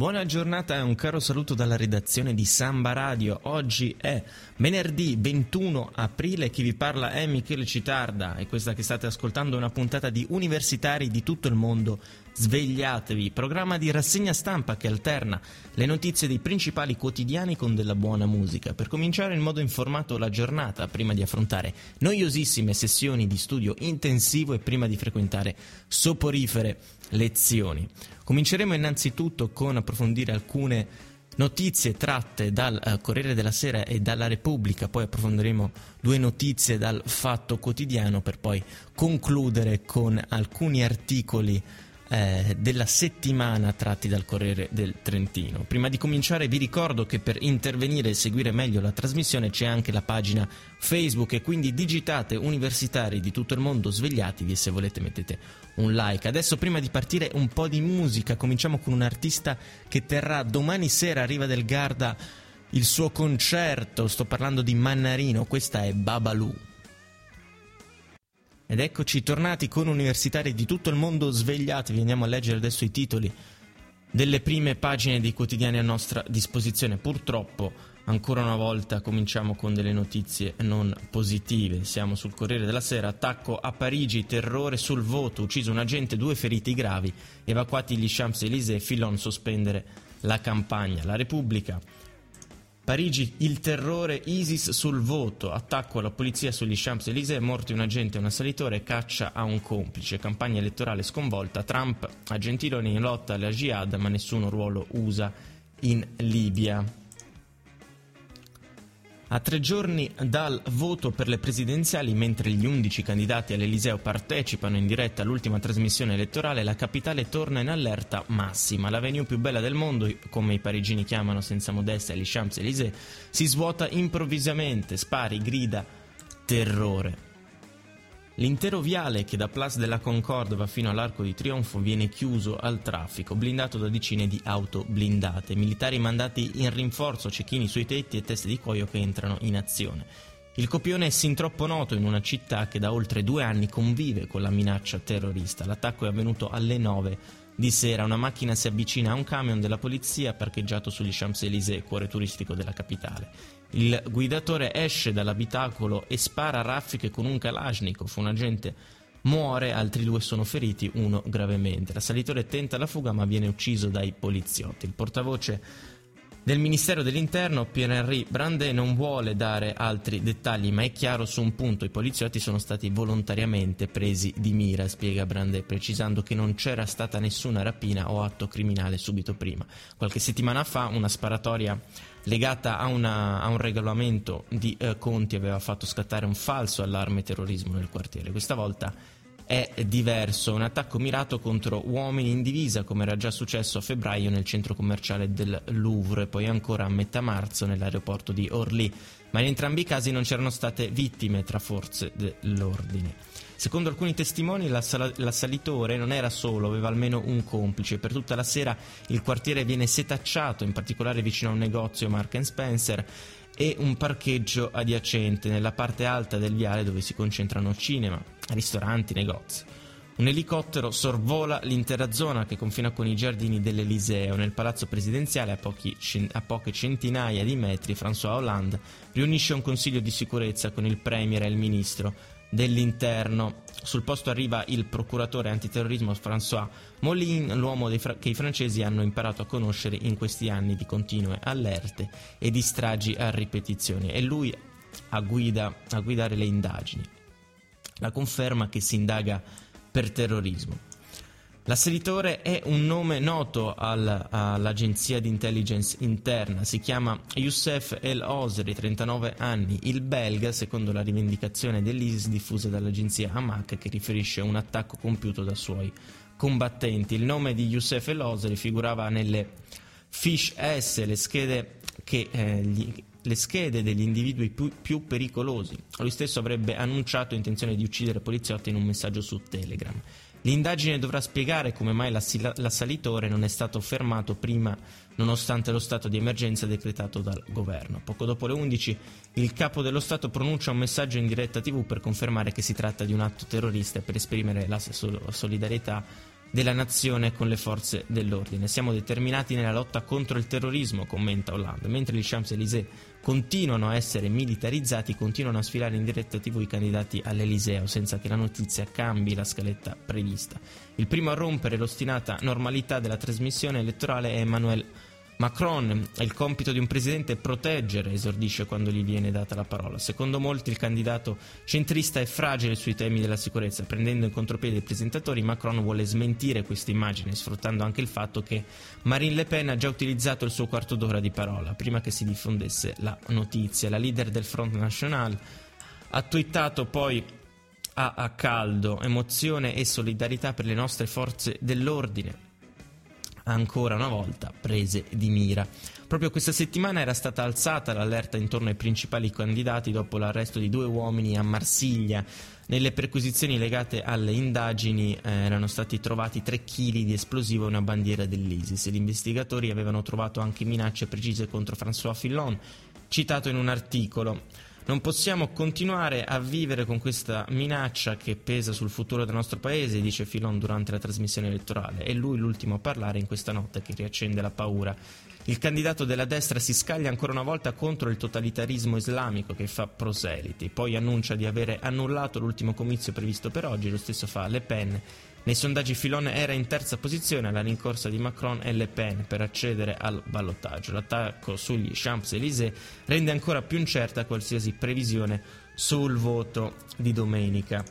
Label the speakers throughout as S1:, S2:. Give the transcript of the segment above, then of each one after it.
S1: Buona giornata e un caro saluto dalla redazione di Samba Radio. Oggi è venerdì 21 aprile, chi vi parla è Michele Citarda e questa che state ascoltando è una puntata di universitari di tutto il mondo. Svegliatevi, programma di rassegna stampa che alterna le notizie dei principali quotidiani con della buona musica, per cominciare in modo informato la giornata prima di affrontare noiosissime sessioni di studio intensivo e prima di frequentare soporifere lezioni. Cominceremo innanzitutto con approfondire alcune notizie tratte dal uh, Corriere della Sera e dalla Repubblica, poi approfondiremo due notizie dal Fatto Quotidiano per poi concludere con alcuni articoli eh, della settimana tratti dal Corriere del Trentino. Prima di cominciare vi ricordo che per intervenire e seguire meglio la trasmissione c'è anche la pagina Facebook e quindi digitate universitari di tutto il mondo svegliatevi e se volete mettete un like. Adesso prima di partire un po' di musica, cominciamo con un artista che terrà domani sera a Riva del Garda il suo concerto, sto parlando di Mannarino, questa è Babaloo. Ed eccoci tornati con universitari di tutto il mondo svegliati, andiamo a leggere adesso i titoli delle prime pagine dei quotidiani a nostra disposizione. Purtroppo, ancora una volta, cominciamo con delle notizie non positive. Siamo sul Corriere della Sera, attacco a Parigi, terrore sul voto, ucciso un agente, due feriti gravi, evacuati gli Champs-Élysées, Filon sospendere la campagna. La Repubblica, Parigi, il terrore, ISIS sul voto, attacco alla polizia sugli Champs-Élysées, morti un agente e un assalitore, caccia a un complice, campagna elettorale sconvolta, Trump a Gentiloni in lotta alla jihad ma nessuno ruolo usa in Libia. A tre giorni dal voto per le presidenziali, mentre gli undici candidati all'Eliseo partecipano in diretta all'ultima trasmissione elettorale, la capitale torna in allerta massima. La venue più bella del mondo, come i parigini chiamano senza modestia gli Champs-Élysées, si svuota improvvisamente, spari, grida, terrore. L'intero viale che da Place de la Concorde va fino all'Arco di Trionfo viene chiuso al traffico, blindato da decine di auto blindate, militari mandati in rinforzo, cecchini sui tetti e teste di cuoio che entrano in azione. Il copione è sin troppo noto in una città che da oltre due anni convive con la minaccia terrorista. L'attacco è avvenuto alle 9 di sera. Una macchina si avvicina a un camion della polizia parcheggiato sugli Champs-Élysées, cuore turistico della capitale. Il guidatore esce dall'abitacolo e spara raffiche con un Kalashnikov. Un agente muore, altri due sono feriti, uno gravemente. L'assalitore tenta la fuga ma viene ucciso dai poliziotti. Il portavoce del Ministero dell'Interno, Pierre-Henri Brandet, non vuole dare altri dettagli, ma è chiaro su un punto: i poliziotti sono stati volontariamente presi di mira, spiega Brandet, precisando che non c'era stata nessuna rapina o atto criminale subito prima. Qualche settimana fa una sparatoria legata a, una, a un regolamento di eh, Conti aveva fatto scattare un falso allarme terrorismo nel quartiere. Questa volta è diverso, un attacco mirato contro uomini in divisa come era già successo a febbraio nel centro commerciale del Louvre e poi ancora a metà marzo nell'aeroporto di Orly, ma in entrambi i casi non c'erano state vittime tra forze dell'ordine. Secondo alcuni testimoni l'assalitore non era solo, aveva almeno un complice. Per tutta la sera il quartiere viene setacciato, in particolare vicino a un negozio Mark Spencer e un parcheggio adiacente nella parte alta del viale dove si concentrano cinema, ristoranti, negozi. Un elicottero sorvola l'intera zona che confina con i giardini dell'Eliseo. Nel palazzo presidenziale, a, pochi, a, poche centinaia di metri, François Hollande riunisce un consiglio di sicurezza con il Premier e il Ministro dell'interno. Sul posto arriva il procuratore antiterrorismo François Molin, l'uomo fra- che i francesi hanno imparato a conoscere in questi anni di continue allerte e di stragi a ripetizione. È lui a, guida, a guidare le indagini. La conferma che si indaga per terrorismo. L'assalitore è un nome noto al, all'agenzia di intelligence interna, si chiama Youssef El Osri, 39 anni, il belga, secondo la rivendicazione dell'ISIS diffusa dall'agenzia Hamak che riferisce un attacco compiuto da suoi combattenti. Il nome di Youssef El Osri figurava nelle Fish S, le schede, che, eh, gli, le schede degli individui più, più, pericolosi. Lui stesso avrebbe annunciato intenzione di uccidere poliziotti in un messaggio su Telegram. L'indagine dovrà spiegare come mai l'assalitore non è stato fermato prima nonostante lo stato di emergenza decretato dal governo. Poco dopo le 11 il capo dello Stato pronuncia un messaggio in diretta TV per confermare che si tratta di un atto terrorista e per esprimere la solidarietà della nazione con le forze dell'ordine. Siamo determinati nella lotta contro il terrorismo, commenta Hollande. Mentre gli Champs-Élysées continuano a essere militarizzati, continuano a sfilare in diretta TV i candidati all'Eliseo senza che la notizia cambi la scaletta prevista. Il primo a rompere l'ostinata normalità della trasmissione elettorale è Emmanuel Macron, è il compito di un presidente proteggere, esordisce quando gli viene data la parola. Secondo molti il candidato centrista è fragile sui temi della sicurezza. Prendendo in contropiede i presentatori, Macron vuole smentire questa immagine, sfruttando anche il fatto che Marine Le Pen ha già utilizzato il suo quarto d'ora di parola prima che si diffondesse la notizia. La leader del Front National ha twittato poi a, a caldo emozione e solidarietà per le nostre forze dell'ordine ancora una volta prese di mira. Proprio questa settimana era stata alzata l'allerta intorno ai principali candidati dopo l'arresto di due uomini a Marsiglia. Nelle perquisizioni legate alle indagini eh, erano stati trovati 3 kg di esplosivo e una bandiera dell'ISIS. Gli investigatori avevano trovato anche minacce precise contro François Fillon, citato in un articolo. Non possiamo continuare a vivere con questa minaccia che pesa sul futuro del nostro paese, dice Filon durante la trasmissione elettorale. È lui l'ultimo a parlare in questa notte che riaccende la paura. Il candidato della destra si scaglia ancora una volta contro il totalitarismo islamico che fa proseliti, poi annuncia di avere annullato l'ultimo comizio previsto per oggi, lo stesso fa Le Pen nei sondaggi Filon era in terza posizione alla rincorsa di Macron e Le Pen per accedere al ballottaggio. L'attacco sugli Champs-Élysées rende ancora più incerta qualsiasi previsione sul voto di domenica.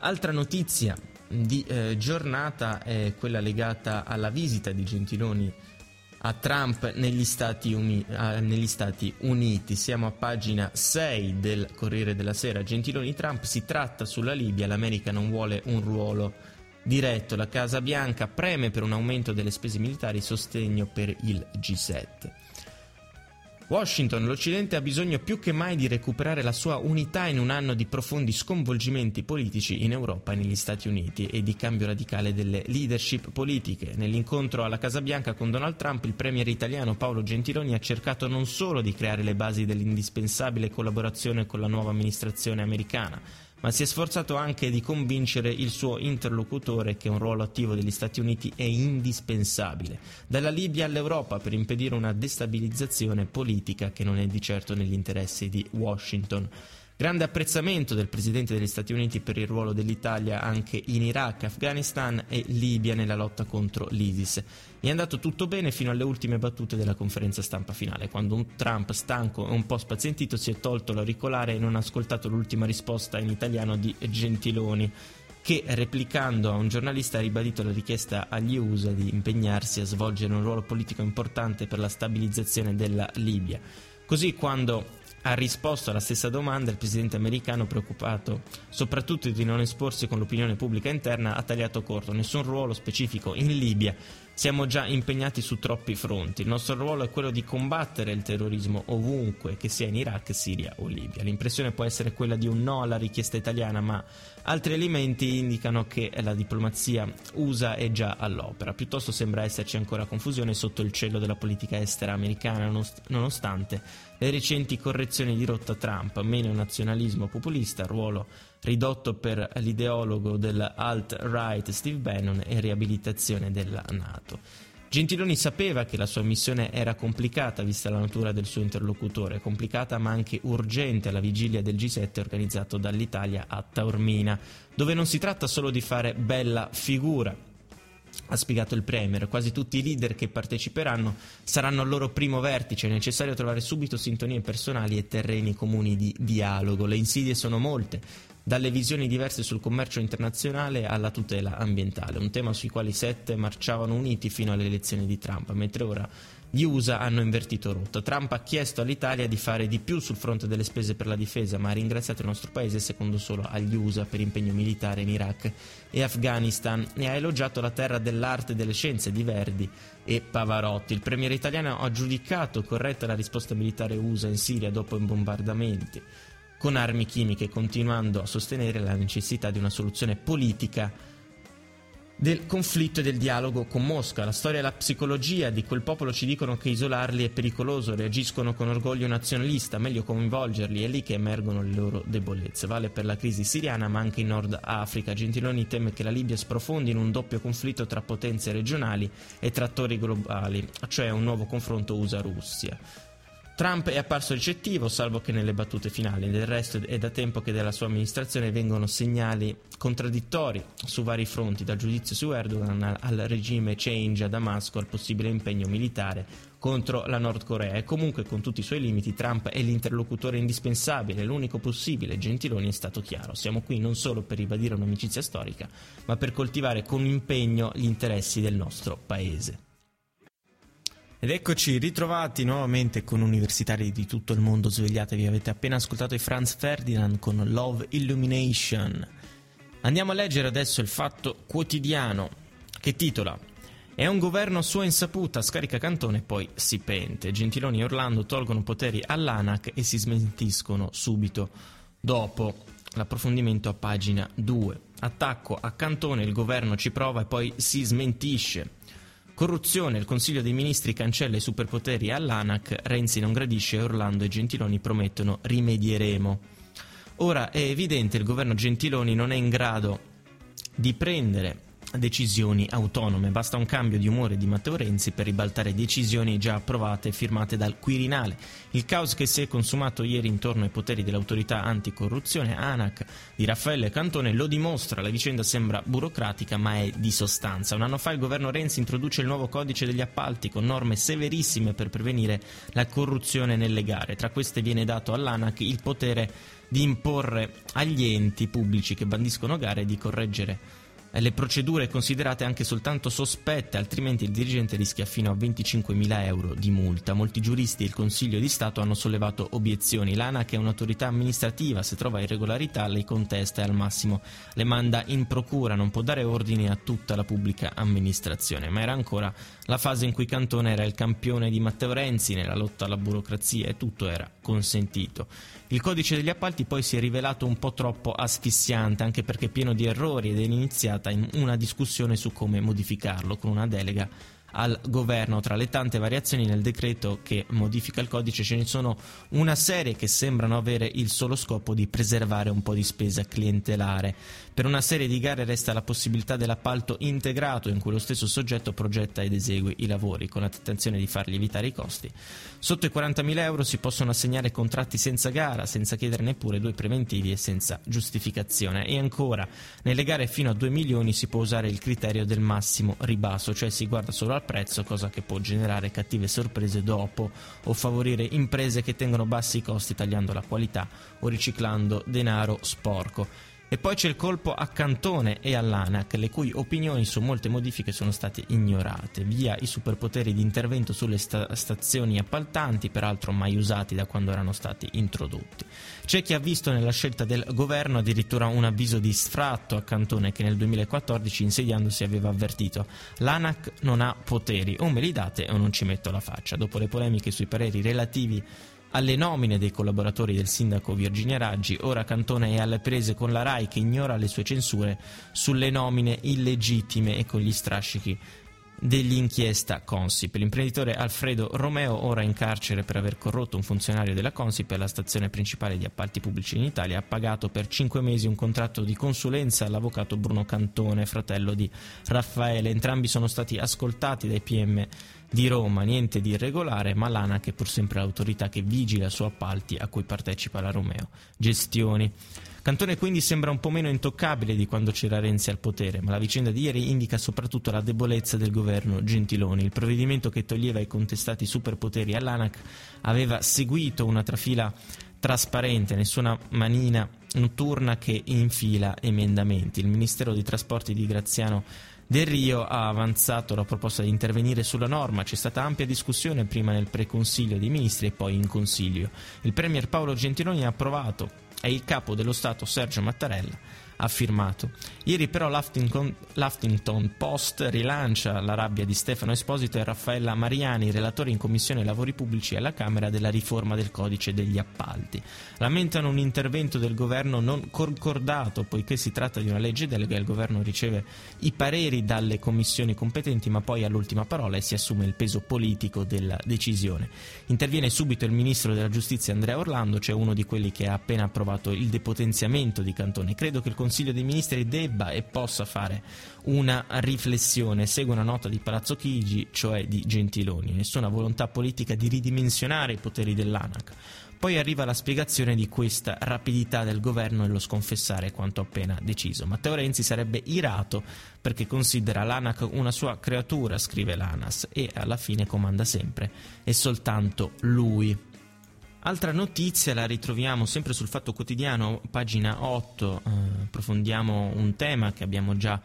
S1: Altra notizia di eh, giornata è quella legata alla visita di Gentiloni a Trump negli Stati, Uni- uh, negli Stati, Uniti. Siamo a pagina 6 del Corriere della Sera. Gentiloni Trump si tratta sulla Libia, l'America non vuole un ruolo diretto. La Casa Bianca preme per un aumento delle spese militari, sostegno per il G7. Washington, l'Occidente ha bisogno più che mai di recuperare la sua unità in un anno di profondi sconvolgimenti politici in Europa e negli Stati Uniti e di cambio radicale delle leadership politiche. Nell'incontro alla Casa Bianca con Donald Trump, il premier italiano Paolo Gentiloni ha cercato non solo di creare le basi dell'indispensabile collaborazione con la nuova amministrazione americana, ma si è sforzato anche di convincere il suo interlocutore che un ruolo attivo degli Stati Uniti è indispensabile, dalla Libia all'Europa per impedire una destabilizzazione politica che non è di certo negli interessi di Washington. Grande apprezzamento del Presidente degli Stati Uniti per il ruolo dell'Italia anche in Iraq, Afghanistan e Libia nella lotta contro l'ISIS. È andato tutto bene fino alle ultime battute della conferenza stampa finale, quando un Trump stanco e un po' spazientito si è tolto l'auricolare e non ha ascoltato l'ultima risposta in italiano di Gentiloni che replicando a un giornalista ha ribadito la richiesta agli USA di impegnarsi a svolgere un ruolo politico importante per la stabilizzazione della Libia. Così quando ha risposto alla stessa domanda il presidente americano, preoccupato soprattutto di non esporsi con l'opinione pubblica interna, ha tagliato corto. Nessun ruolo specifico in Libia. Siamo già impegnati su troppi fronti. Il nostro ruolo è quello di combattere il terrorismo ovunque, che sia in Iraq, Siria o Libia. L'impressione può essere quella di un no alla richiesta italiana, ma altri elementi indicano che la diplomazia USA è già all'opera. Piuttosto sembra esserci ancora confusione sotto il cielo della politica estera americana, nonostante le recenti correzioni di rotta Trump, meno nazionalismo populista, ruolo ridotto per l'ideologo dell'alt-right Steve Bannon e riabilitazione della Nato. Gentiloni sapeva che la sua missione era complicata vista la natura del suo interlocutore, complicata ma anche urgente alla vigilia del G7 organizzato dall'Italia a Taormina, dove non si tratta solo di fare bella figura, ha spiegato il Premier, quasi tutti i leader che parteciperanno saranno al loro primo vertice, è necessario trovare subito sintonie personali e terreni comuni di dialogo. Le insidie sono molte, dalle visioni diverse sul commercio internazionale alla tutela ambientale, un tema sui quali sette marciavano uniti fino alle elezioni di Trump, mentre ora gli USA hanno invertito rotta. Trump ha chiesto all'Italia di fare di più sul fronte delle spese per la difesa, ma ha ringraziato il nostro paese secondo solo agli USA per impegno militare in Iraq e Afghanistan e ha elogiato la terra dell'arte e delle scienze di Verdi e Pavarotti. Il premier italiano ha giudicato corretta la risposta militare USA in Siria dopo i bombardamenti con armi chimiche, continuando a sostenere la necessità di una soluzione politica del conflitto e del dialogo con Mosca. La storia e la psicologia di quel popolo ci dicono che isolarli è pericoloso, reagiscono con orgoglio nazionalista, meglio coinvolgerli, è lì che emergono le loro debolezze. Vale per la crisi siriana ma anche in Nord Africa. Gentiloni teme che la Libia sprofondi in un doppio conflitto tra potenze regionali e tra attori globali, cioè un nuovo confronto USA-Russia. Trump è apparso ricettivo, salvo che nelle battute finali. Del resto è da tempo che dalla sua amministrazione vengono segnali contraddittori su vari fronti, dal giudizio su Erdogan al regime change a Damasco, al possibile impegno militare contro la Nord Corea. E comunque, con tutti i suoi limiti, Trump è l'interlocutore indispensabile, l'unico possibile. Gentiloni è stato chiaro. Siamo qui non solo per ribadire un'amicizia storica, ma per coltivare con impegno gli interessi del nostro paese. Ed eccoci ritrovati nuovamente con universitari di tutto il mondo svegliatevi, avete appena ascoltato i Franz Ferdinand con Love Illumination. Andiamo a leggere adesso il fatto quotidiano che titola È un governo a sua insaputa, scarica Cantone e poi si pente. Gentiloni e Orlando tolgono poteri all'ANAC e si smentiscono subito dopo l'approfondimento a pagina 2. Attacco a Cantone, il governo ci prova e poi si smentisce. Corruzione, il Consiglio dei Ministri cancella i superpoteri all'ANAC, Renzi non gradisce Orlando e Gentiloni promettono rimedieremo. Ora è evidente il governo Gentiloni non è in grado di prendere decisioni autonome. Basta un cambio di umore di Matteo Renzi per ribaltare decisioni già approvate e firmate dal Quirinale. Il caos che si è consumato ieri intorno ai poteri dell'autorità anticorruzione ANAC di Raffaele Cantone lo dimostra. La vicenda sembra burocratica ma è di sostanza. Un anno fa il governo Renzi introduce il nuovo codice degli appalti con norme severissime per prevenire la corruzione nelle gare. Tra queste viene dato all'ANAC il potere di imporre agli enti pubblici che bandiscono gare di correggere le procedure considerate anche soltanto sospette, altrimenti il dirigente rischia fino a 25.000 euro di multa. Molti giuristi e il Consiglio di Stato hanno sollevato obiezioni. L'ANAC è un'autorità amministrativa, se trova irregolarità le contesta e al massimo le manda in procura, non può dare ordini a tutta la pubblica amministrazione. Ma era ancora la fase in cui Cantone era il campione di Matteo Renzi nella lotta alla burocrazia e tutto era consentito. Il codice degli appalti poi si è rivelato un po' troppo asfissiante, anche perché pieno di errori ed è iniziata in una discussione su come modificarlo, con una delega al governo. Tra le tante variazioni nel decreto che modifica il codice ce ne sono una serie che sembrano avere il solo scopo di preservare un po' di spesa clientelare. Per una serie di gare resta la possibilità dell'appalto integrato in cui lo stesso soggetto progetta ed esegue i lavori con la tentazione di far lievitare i costi. Sotto i 40.000 euro si possono assegnare contratti senza gara, senza chiedere neppure due preventivi e senza giustificazione. E ancora, nelle gare fino a 2 milioni si può usare il criterio del massimo ribasso, cioè si guarda solo al prezzo, cosa che può generare cattive sorprese dopo o favorire imprese che tengono bassi i costi tagliando la qualità o riciclando denaro sporco. E poi c'è il colpo a Cantone e all'ANAC, le cui opinioni su molte modifiche sono state ignorate, via i superpoteri di intervento sulle sta- stazioni appaltanti, peraltro mai usati da quando erano stati introdotti. C'è chi ha visto nella scelta del governo addirittura un avviso di sfratto a Cantone che nel 2014 insediandosi aveva avvertito l'ANAC non ha poteri, o me li date o non ci metto la faccia. Dopo le polemiche sui pareri relativi alle nomine dei collaboratori del sindaco Virginia Raggi, ora Cantone è alle prese con la RAI che ignora le sue censure sulle nomine illegittime e con gli strascichi dell'inchiesta Consip. L'imprenditore Alfredo Romeo, ora in carcere per aver corrotto un funzionario della Consip e la stazione principale di appalti pubblici in Italia, ha pagato per cinque mesi un contratto di consulenza all'avvocato Bruno Cantone, fratello di Raffaele. Entrambi sono stati ascoltati dai PM di Roma, niente di irregolare, ma l'ANAC è pur sempre l'autorità che vigila su appalti a cui partecipa la Romeo. Gestioni. Cantone quindi sembra un po' meno intoccabile di quando c'era Renzi al potere, ma la vicenda di ieri indica soprattutto la debolezza del governo Gentiloni. Il provvedimento che toglieva i contestati superpoteri all'ANAC aveva seguito una trafila trasparente, nessuna manina notturna che infila emendamenti. Il Ministero dei Trasporti di Graziano Del Rio ha avanzato la proposta di intervenire sulla norma, c'è stata ampia discussione prima nel preconsiglio dei ministri e poi in consiglio. Il Premier Paolo Gentiloni ha approvato e il capo dello Stato Sergio Mattarella ha firmato. Ieri però l'Huffington Post rilancia la rabbia di Stefano Esposito e Raffaella Mariani, relatori in Commissione Lavori Pubblici alla Camera della riforma del codice degli appalti. Lamentano un intervento del governo non concordato poiché si tratta di una legge delega e il governo riceve i pareri dalle commissioni competenti ma poi all'ultima parola e si assume il peso politico della decisione. Interviene subito il ministro della giustizia Andrea Orlando, cioè uno di quelli che ha appena approvato il depotenziamento di Cantone. Credo che il Consiglio dei Ministri debba e possa fare una riflessione. Segue una nota di Palazzo Chigi, cioè di Gentiloni. Nessuna volontà politica di ridimensionare i poteri dell'ANAC. Poi arriva la spiegazione di questa rapidità del governo e lo sconfessare quanto appena deciso. Matteo Renzi sarebbe irato perché considera l'ANAC una sua creatura, scrive l'ANAS, e alla fine comanda sempre e soltanto lui. Altra notizia la ritroviamo sempre sul Fatto Quotidiano, pagina 8, eh, approfondiamo un tema che abbiamo già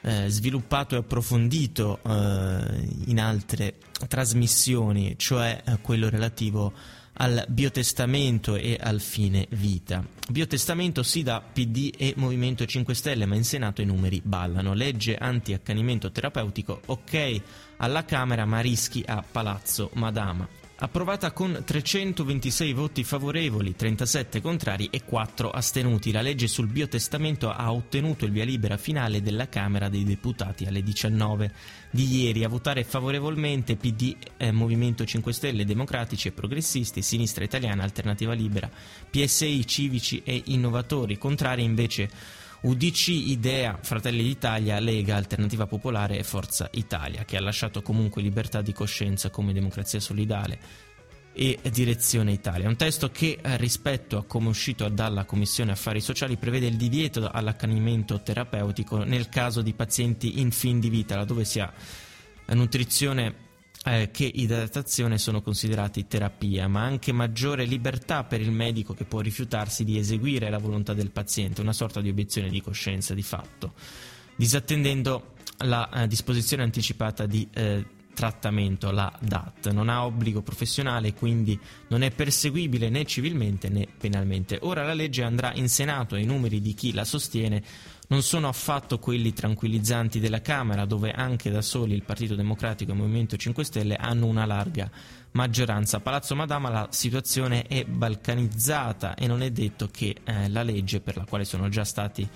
S1: eh, sviluppato e approfondito eh, in altre trasmissioni, cioè eh, quello relativo al biotestamento e al fine vita. Biotestamento sì da PD e Movimento 5 Stelle, ma in Senato i numeri ballano. Legge anti-accanimento terapeutico, ok alla Camera, ma rischi a Palazzo Madama approvata con 326 voti favorevoli, 37 contrari e 4 astenuti. La legge sul biotestamento ha ottenuto il via libera finale della Camera dei Deputati alle 19 di ieri. A votare favorevolmente PD, eh, Movimento 5 Stelle, Democratici e Progressisti, Sinistra Italiana, Alternativa Libera, PSI, Civici e Innovatori. Contrari invece UDC, Idea, Fratelli d'Italia, Lega, Alternativa Popolare e Forza Italia, che ha lasciato comunque libertà di coscienza come democrazia solidale e Direzione Italia. Un testo che eh, rispetto a come uscito dalla Commissione Affari Sociali prevede il divieto all'accanimento terapeutico nel caso di pazienti in fin di vita, laddove si ha nutrizione eh, che idratazione sono considerati terapia, ma anche maggiore libertà per il medico che può rifiutarsi di eseguire la volontà del paziente, una sorta di obiezione di coscienza di fatto, disattendendo la eh, disposizione anticipata di eh, trattamento, la DAT. Non ha obbligo professionale, quindi non è perseguibile né civilmente né penalmente. Ora la legge andrà in Senato e i numeri di chi la sostiene non sono affatto quelli tranquillizzanti della Camera, dove anche da soli il Partito Democratico e il Movimento 5 Stelle hanno una larga maggioranza. A Palazzo Madama la situazione è balcanizzata e non è detto che eh, la legge per la quale sono già stati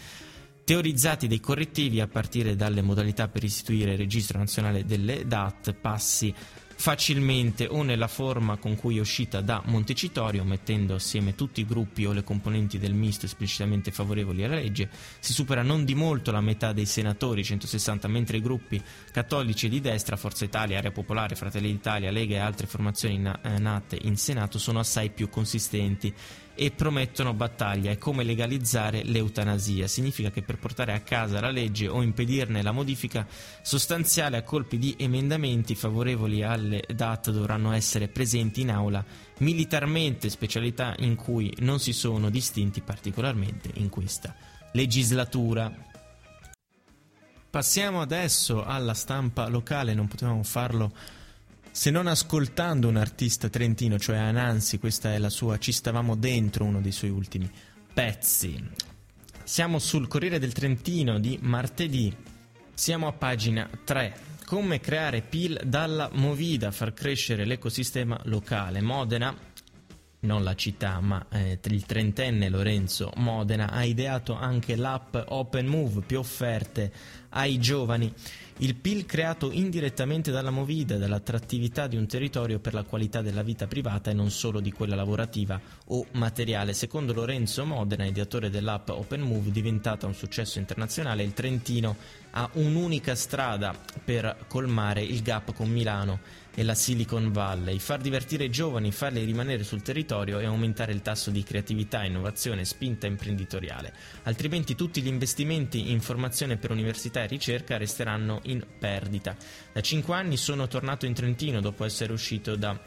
S1: teorizzati dei correttivi a partire dalle modalità per istituire il registro nazionale delle DAT passi facilmente o nella forma con cui è uscita da Montecitorio, mettendo assieme tutti i gruppi o le componenti del misto esplicitamente favorevoli alla legge, si supera non di molto la metà dei senatori, 160, mentre i gruppi cattolici di destra, Forza Italia, Area Popolare, Fratelli d'Italia, Lega e altre formazioni eh, nate in Senato sono assai più consistenti e promettono battaglia. È come legalizzare l'eutanasia. Significa che per portare a casa la legge o impedirne la modifica sostanziale a colpi di emendamenti favorevoli alle DAT dovranno essere presenti in aula militarmente, specialità in cui non si sono distinti particolarmente in questa legislatura. Passiamo adesso alla stampa locale, non potevamo farlo se non ascoltando un artista trentino, cioè Anansi, questa è la sua Ci stavamo dentro, uno dei suoi ultimi pezzi. Siamo sul Corriere del Trentino di martedì, siamo a pagina 3. Come creare PIL dalla Movida, far crescere l'ecosistema locale. Modena, non la città, ma eh, il trentenne Lorenzo Modena ha ideato anche l'app Open Move, più offerte ai giovani. Il PIL creato indirettamente dalla Movida, dall'attrattività di un territorio per la qualità della vita privata e non solo di quella lavorativa o materiale. Secondo Lorenzo Modena, ideatore dell'app Open Move, diventata un successo internazionale, il Trentino ha un'unica strada per colmare il gap con Milano e la Silicon Valley, far divertire i giovani, farli rimanere sul territorio e aumentare il tasso di creatività, innovazione e spinta imprenditoriale. Altrimenti tutti gli investimenti in formazione per università e ricerca resteranno in perdita. Da cinque anni sono tornato in Trentino dopo essere uscito da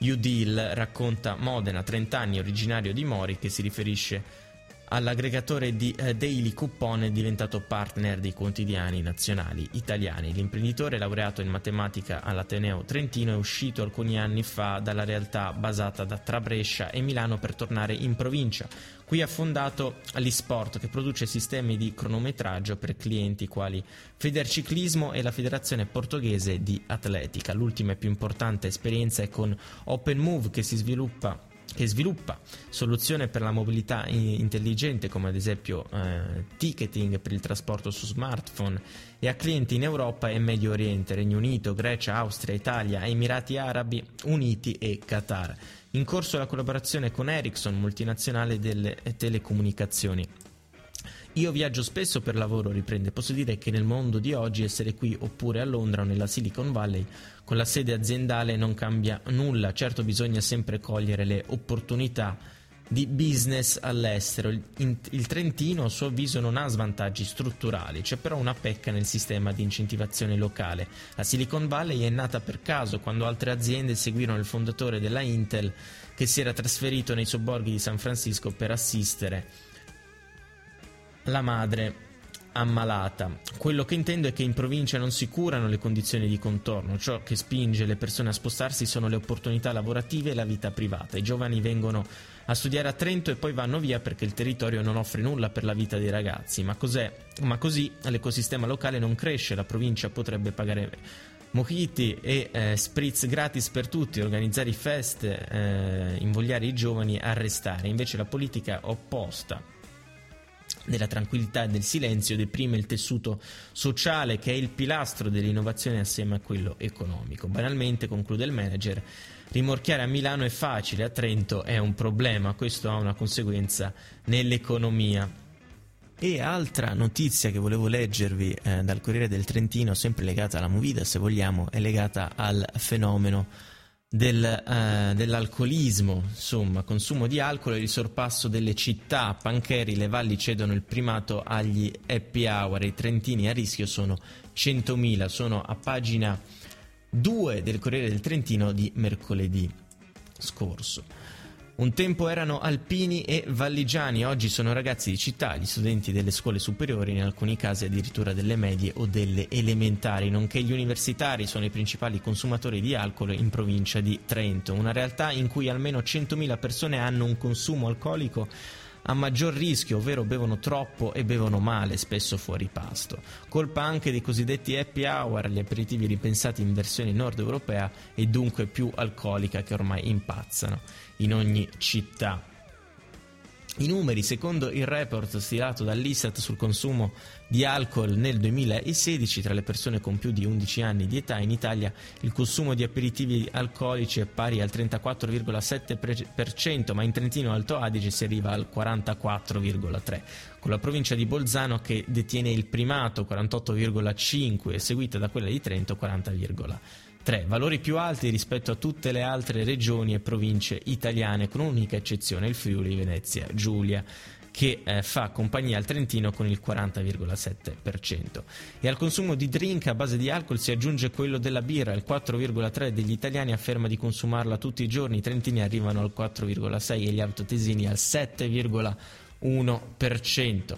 S1: Udil racconta Modena, 30 anni, originario di Mori, che si riferisce all'aggregatore di eh, Daily Coupon è diventato partner dei quotidiani nazionali italiani. L'imprenditore, laureato in matematica all'Ateneo Trentino, è uscito alcuni anni fa dalla realtà basata da tra Brescia e Milano per tornare in provincia. Qui ha fondato l'eSport che produce sistemi di cronometraggio per clienti quali Federciclismo e la Federazione Portoghese di Atletica. L'ultima e più importante esperienza è con OpenMove che si sviluppa che sviluppa soluzioni per la mobilità intelligente come ad esempio eh, ticketing per il trasporto su smartphone e a clienti in Europa e Medio Oriente, Regno Unito, Grecia, Austria, Italia, Emirati Arabi Uniti e Qatar. In corso la collaborazione con Ericsson, multinazionale delle telecomunicazioni. Io viaggio spesso per lavoro, riprende. Posso dire che nel mondo di oggi essere qui oppure a Londra o nella Silicon Valley con la sede aziendale non cambia nulla. Certo bisogna sempre cogliere le opportunità di business all'estero. Il, Trentino, a suo avviso, non ha svantaggi strutturali, c'è però una pecca nel sistema di incentivazione locale. La Silicon Valley è nata per caso quando altre aziende seguirono il fondatore della Intel che si era trasferito nei sobborghi di San Francisco per assistere la madre ammalata. Quello che intendo è che in provincia non si curano le condizioni di contorno, ciò che spinge le persone a spostarsi sono le opportunità lavorative e la vita privata. I giovani vengono a studiare a Trento e poi vanno via perché il territorio non offre nulla per la vita dei ragazzi. Ma, Ma così l'ecosistema locale non cresce, la provincia potrebbe pagare mojiti e eh, spritz gratis per tutti, organizzare feste, eh, invogliare i giovani a restare. Invece la politica opposta della tranquillità e del silenzio deprime il tessuto sociale che è il pilastro dell'innovazione assieme a quello economico. Banalmente, conclude il manager, rimorchiare a Milano è facile, a Trento è un problema, questo ha una conseguenza nell'economia. E altra notizia che volevo leggervi eh, dal Corriere del Trentino, sempre legata alla Movida, se vogliamo, è legata al fenomeno del, eh, dell'alcolismo, insomma, consumo di alcol e il sorpasso delle città. Pancheri le valli cedono il primato agli happy hour, i trentini a rischio sono 100.000, sono a pagina 2 del Corriere del Trentino di mercoledì scorso. Un tempo erano alpini e valligiani, oggi sono ragazzi di città, gli studenti delle scuole superiori, in alcuni casi addirittura delle medie o delle elementari, nonché gli universitari sono i principali consumatori di alcol in provincia di Trento, una realtà in cui almeno 100.000 persone hanno un consumo alcolico a maggior rischio, ovvero bevono troppo e bevono male, spesso fuori pasto. Colpa anche dei cosiddetti happy hour, gli aperitivi ripensati in versione nord europea e dunque più alcolica che ormai impazzano in ogni città. I numeri, secondo il report stilato dall'Istat sul consumo di alcol nel 2016, tra le persone con più di 11 anni di età in Italia il consumo di aperitivi alcolici è pari al 34,7%, ma in Trentino Alto Adige si arriva al 44,3%, con la provincia di Bolzano che detiene il primato 48,5% e seguita da quella di Trento 40,3%. 3. Valori più alti rispetto a tutte le altre regioni e province italiane, con un'unica eccezione, il Friuli Venezia Giulia che eh, fa compagnia al Trentino con il 40,7%. E al consumo di drink a base di alcol si aggiunge quello della birra, il 4,3% degli italiani afferma di consumarla tutti i giorni, i trentini arrivano al 4,6% e gli altoatesini al 7,1%.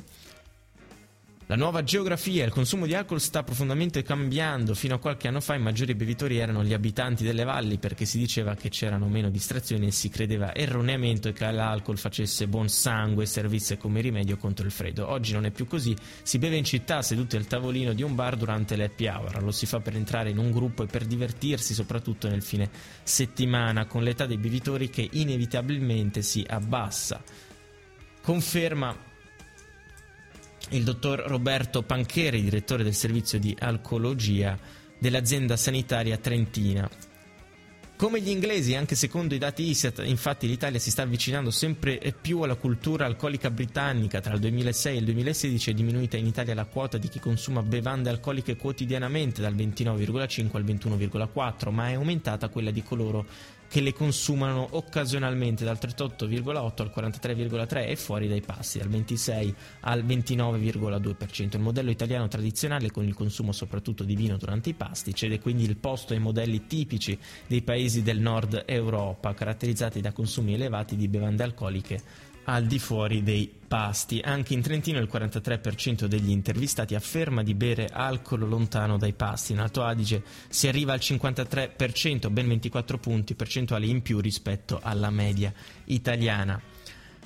S1: La nuova geografia e il consumo di alcol sta profondamente cambiando. Fino a qualche anno fa i maggiori bevitori erano gli abitanti delle valli perché si diceva che c'erano meno distrazioni e si credeva erroneamente che l'alcol facesse buon sangue e servisse come rimedio contro il freddo. Oggi non è più così, si beve in città seduti al tavolino di un bar durante l'happy hour, lo si fa per entrare in un gruppo e per divertirsi soprattutto nel fine settimana con l'età dei bevitori che inevitabilmente si abbassa. Conferma il dottor Roberto Pancheri, direttore del servizio di alcologia dell'azienda sanitaria trentina. Come gli inglesi, anche secondo i dati ISAT, infatti l'Italia si sta avvicinando sempre più alla cultura alcolica britannica. Tra il 2006 e il 2016 è diminuita in Italia la quota di chi consuma bevande alcoliche quotidianamente dal 29,5 al 21,4, ma è aumentata quella di coloro che le consumano occasionalmente dal 38,8 al 43,3 e fuori dai passi dal 26 al 29,2%. Il modello italiano tradizionale con il consumo soprattutto di vino durante i pasti cede quindi il posto ai modelli tipici dei paesi del nord Europa caratterizzati da consumi elevati di bevande alcoliche al di fuori dei pasti. Anche in Trentino il 43% degli intervistati afferma di bere alcol lontano dai pasti. In Alto Adige si arriva al 53%, ben 24 punti percentuali in più rispetto alla media italiana.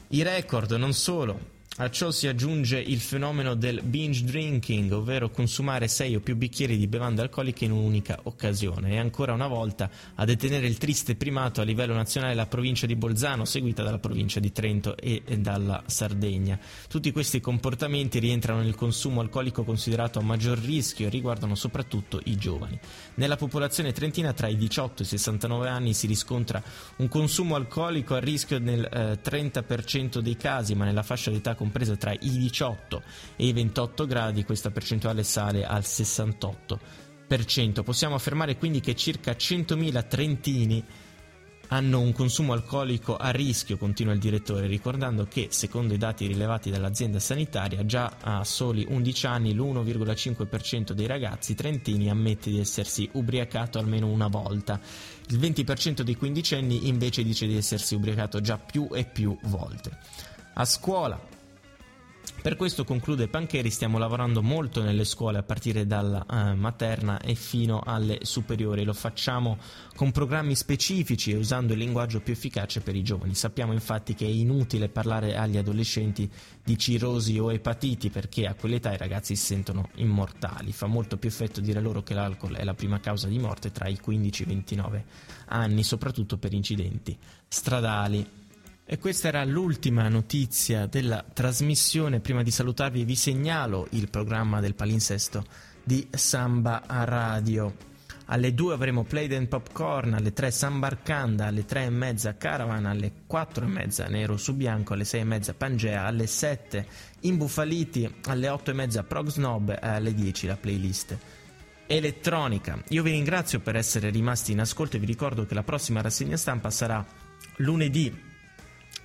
S1: I record non solo a ciò si aggiunge il fenomeno del binge drinking, ovvero consumare 6 o più bicchieri di bevande alcoliche in un'unica occasione. E ancora una volta a detenere il triste primato a livello nazionale la provincia di Bolzano, seguita dalla provincia di Trento e dalla Sardegna. Tutti questi comportamenti rientrano nel consumo alcolico considerato a maggior rischio e riguardano soprattutto i giovani. Nella popolazione trentina tra i 18 e i 69 anni si riscontra un consumo alcolico a rischio nel eh, 30% dei casi, ma nella fascia d'età compresa tra i 18 e i 28 gradi questa percentuale sale al 68%. Possiamo affermare quindi che circa 100.000 trentini hanno un consumo alcolico a rischio, continua il direttore, ricordando che, secondo i dati rilevati dall'azienda sanitaria, già a soli 11 anni l'1,5% dei ragazzi trentini ammette di essersi ubriacato almeno una volta. Il 20% dei quindicenni invece dice di essersi ubriacato già più e più volte. A scuola, per questo conclude Pancheri, stiamo lavorando molto nelle scuole a partire dalla eh, materna e fino alle superiori, lo facciamo con programmi specifici e usando il linguaggio più efficace per i giovani. Sappiamo infatti che è inutile parlare agli adolescenti di cirrosi o epatiti perché a quell'età i ragazzi si sentono immortali, fa molto più effetto dire loro che l'alcol è la prima causa di morte tra i 15 e i 29 anni, soprattutto per incidenti stradali e questa era l'ultima notizia della trasmissione. Prima di salutarvi vi segnalo il programma del palinsesto di Samba a Radio. Alle 2 avremo Played and Popcorn, alle 3 Sambarcanda, alle 3 e mezza Caravan, alle 4 e mezza Nero su Bianco, alle 6 e mezza Pangea, alle 7 Imbufaliti, alle 8 e mezza Prog Snob e alle 10 la playlist elettronica. Io vi ringrazio per essere rimasti in ascolto e vi ricordo che la prossima rassegna stampa sarà lunedì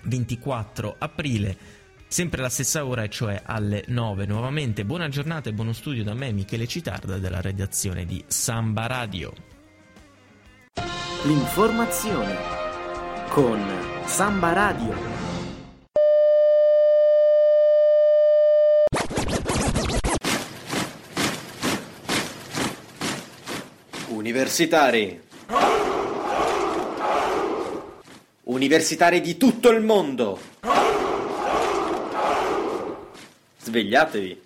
S1: 24 aprile, sempre alla stessa ora, cioè alle 9. Nuovamente buona giornata e buono studio da me, Michele Citarda, della redazione di Samba Radio.
S2: L'informazione con Samba Radio.
S3: Universitari Universitari di tutto il mondo! Svegliatevi!